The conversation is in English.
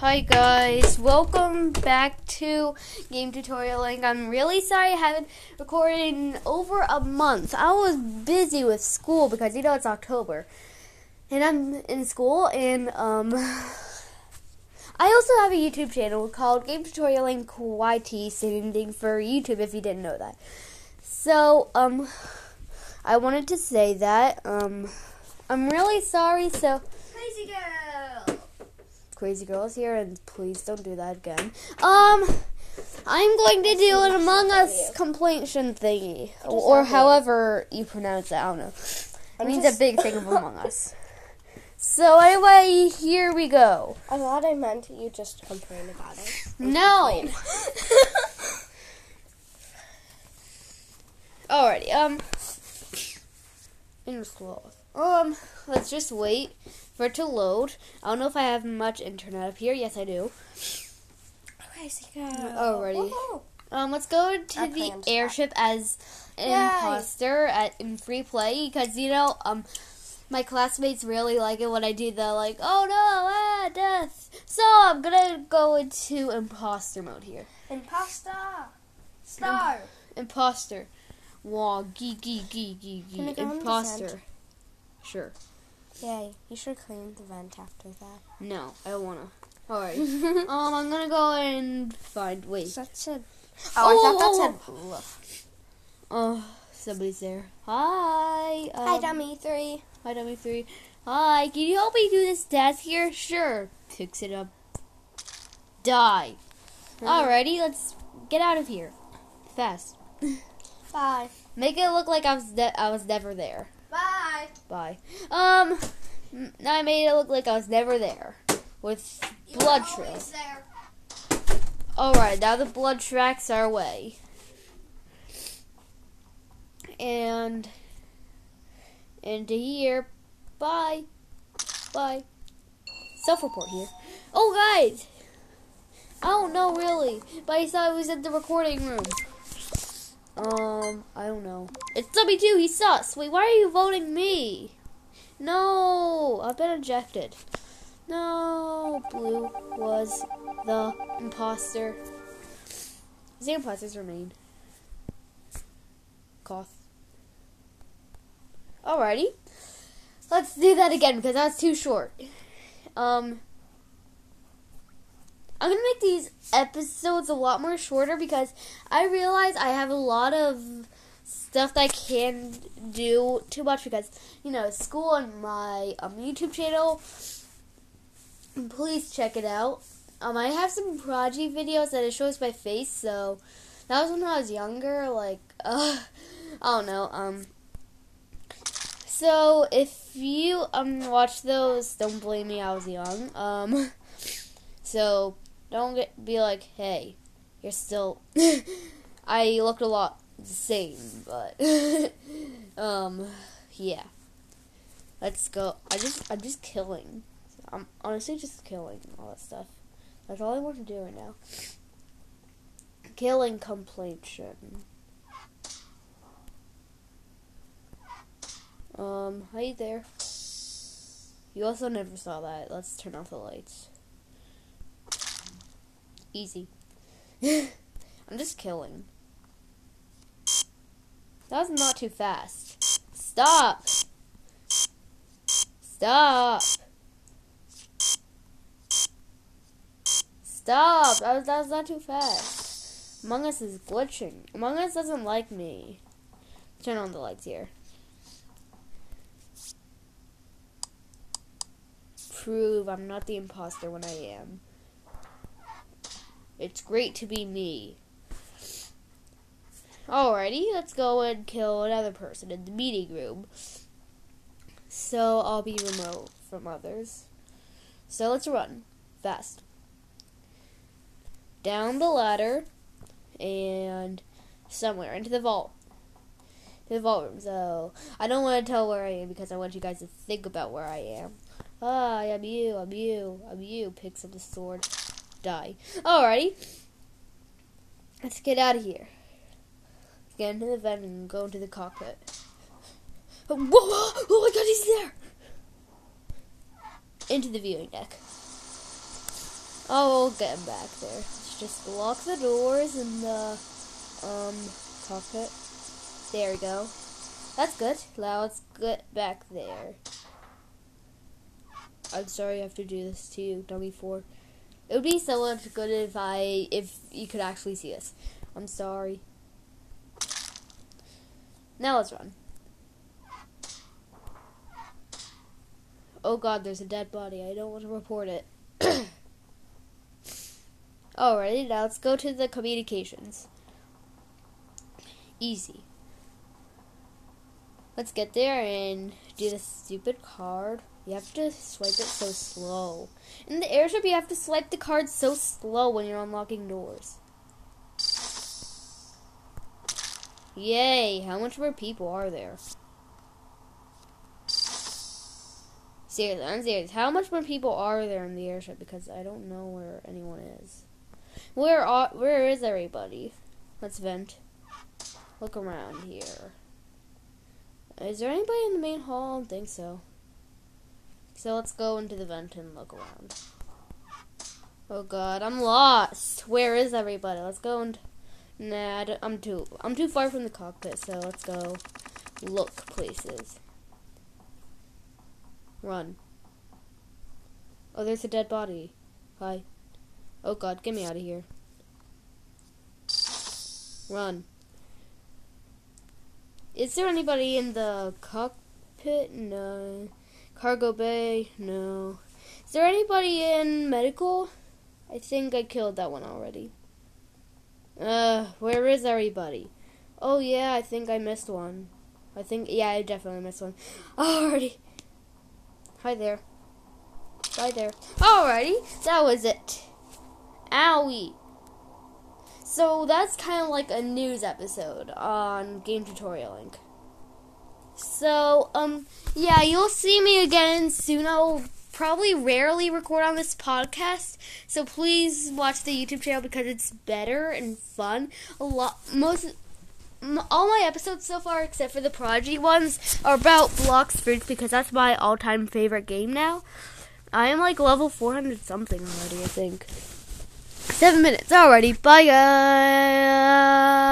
Hi guys, welcome back to Game Tutorial Link. I'm really sorry I haven't recorded in over a month. I was busy with school because you know it's October. And I'm in school and um I also have a YouTube channel called Game Tutorial Link YT standing for YouTube if you didn't know that. So, um I wanted to say that um I'm really sorry so Crazy girl. Crazy girls here and please don't do that again. Um I'm going to do an Among Us completion thingy. Or however you pronounce it, I don't know. It means a big thing of Among Us. So anyway, here we go. I thought I meant you just complain about it. No. Alrighty, um in sloth. Um, let's just wait for it to load. I don't know if I have much internet up here. Yes, I do. Crazy girl. Alrighty. Woohoo. Um, let's go to I the planned that. airship as an Yay. imposter at in free play because you know um my classmates really like it when I do the like oh no ah death. So I'm gonna go into imposter mode here. Imposter. Star. Imposter. Wah gee gee gee gee gee. go Imposter. Sure. Yay. You should clean the vent after that. No, I don't wanna. Alright. um, I'm gonna go and find. Wait. Such a. Oh, Oh, I thought that oh, said. Oh, somebody's there. Hi. Um, Hi, dummy three. Hi, dummy three. Hi, can you help me do this task here? Sure. Picks it up. Die. Alrighty, let's get out of here. Fast. Bye. Make it look like I was de- I was never there. Bye. Bye. Um, I made it look like I was never there with blood trails. Alright, now the blood tracks our way. And into here. Bye. Bye. Self report here. Oh guys! I don't know really, but I saw it was in the recording room. Um, I don't know. It's W2, he sus. Wait, why are you voting me? No, I've been ejected. No, Blue was the imposter. The imposters remain. Cough. Alrighty. Let's do that again because that's too short. Um I'm gonna make these episodes a lot more shorter because I realize I have a lot of stuff that I can do too much because you know school and my um, YouTube channel. Please check it out. Um, I have some prodigy videos that it shows my face, so that was when I was younger. Like, uh, I don't know. Um, so if you um watch those, don't blame me. I was young. Um, so don't get be like, hey, you're still. I looked a lot the same, but um, yeah. Let's go. I just I'm just killing. I'm honestly just killing all that stuff. That's all I want to do right now. Killing completion. Um, hi there. You also never saw that. Let's turn off the lights. Easy. I'm just killing. That was not too fast. Stop! Stop! Stop! That was, that was not too fast. Among Us is glitching. Among Us doesn't like me. Turn on the lights here. Prove I'm not the imposter when I am. It's great to be me. Alrighty, let's go and kill another person in the meeting room. So I'll be remote from others. So let's run. Fast. Down the ladder and somewhere into the vault. To the vault room. So I don't want to tell where I am because I want you guys to think about where I am. Ah, Hi, I'm you, I'm you, I'm you. Picks up the sword. Die. Alrighty. Let's get out of here. Get into the vent and go into the cockpit. Whoa! Oh my god, he's there! Into the viewing deck. Oh, we'll get him back there. Let's just lock the doors in the um cockpit. There we go. That's good. Now let's get back there. I'm sorry I have to do this to you, dummy four. It would be so much good if I if you could actually see us. I'm sorry. Now let's run. Oh god, there's a dead body. I don't want to report it. Alrighty, now let's go to the communications. Easy. Let's get there and do this stupid card. You have to swipe it so slow. In the airship, you have to swipe the card so slow when you're unlocking doors. Yay! How much more people are there? Seriously, I'm serious. How much more people are there in the airship? Because I don't know where anyone is. Where are, where is everybody? Let's vent. Look around here. Is there anybody in the main hall? I don't think so. So let's go into the vent and look around. Oh god, I'm lost. Where is everybody? Let's go and Nah, I'm too I'm too far from the cockpit, so let's go look places. Run. Oh, there's a dead body. Hi. Oh god, get me out of here. Run. Is there anybody in the cockpit? No. Cargo bay? No. Is there anybody in medical? I think I killed that one already. Uh, where is everybody? Oh yeah, I think I missed one. I think, yeah, I definitely missed one. Alrighty. Hi there. Hi there. Alrighty, that was it. Owie. So that's kind of like a news episode on Game Tutorial Link. So, um, yeah, you'll see me again soon. I'll probably rarely record on this podcast, so please watch the YouTube channel because it's better and fun. A lot, most, all my episodes so far, except for the Prodigy ones, are about Blox Fruits because that's my all-time favorite game now. I am like level 400 something already, I think. Seven minutes already. Bye, guys.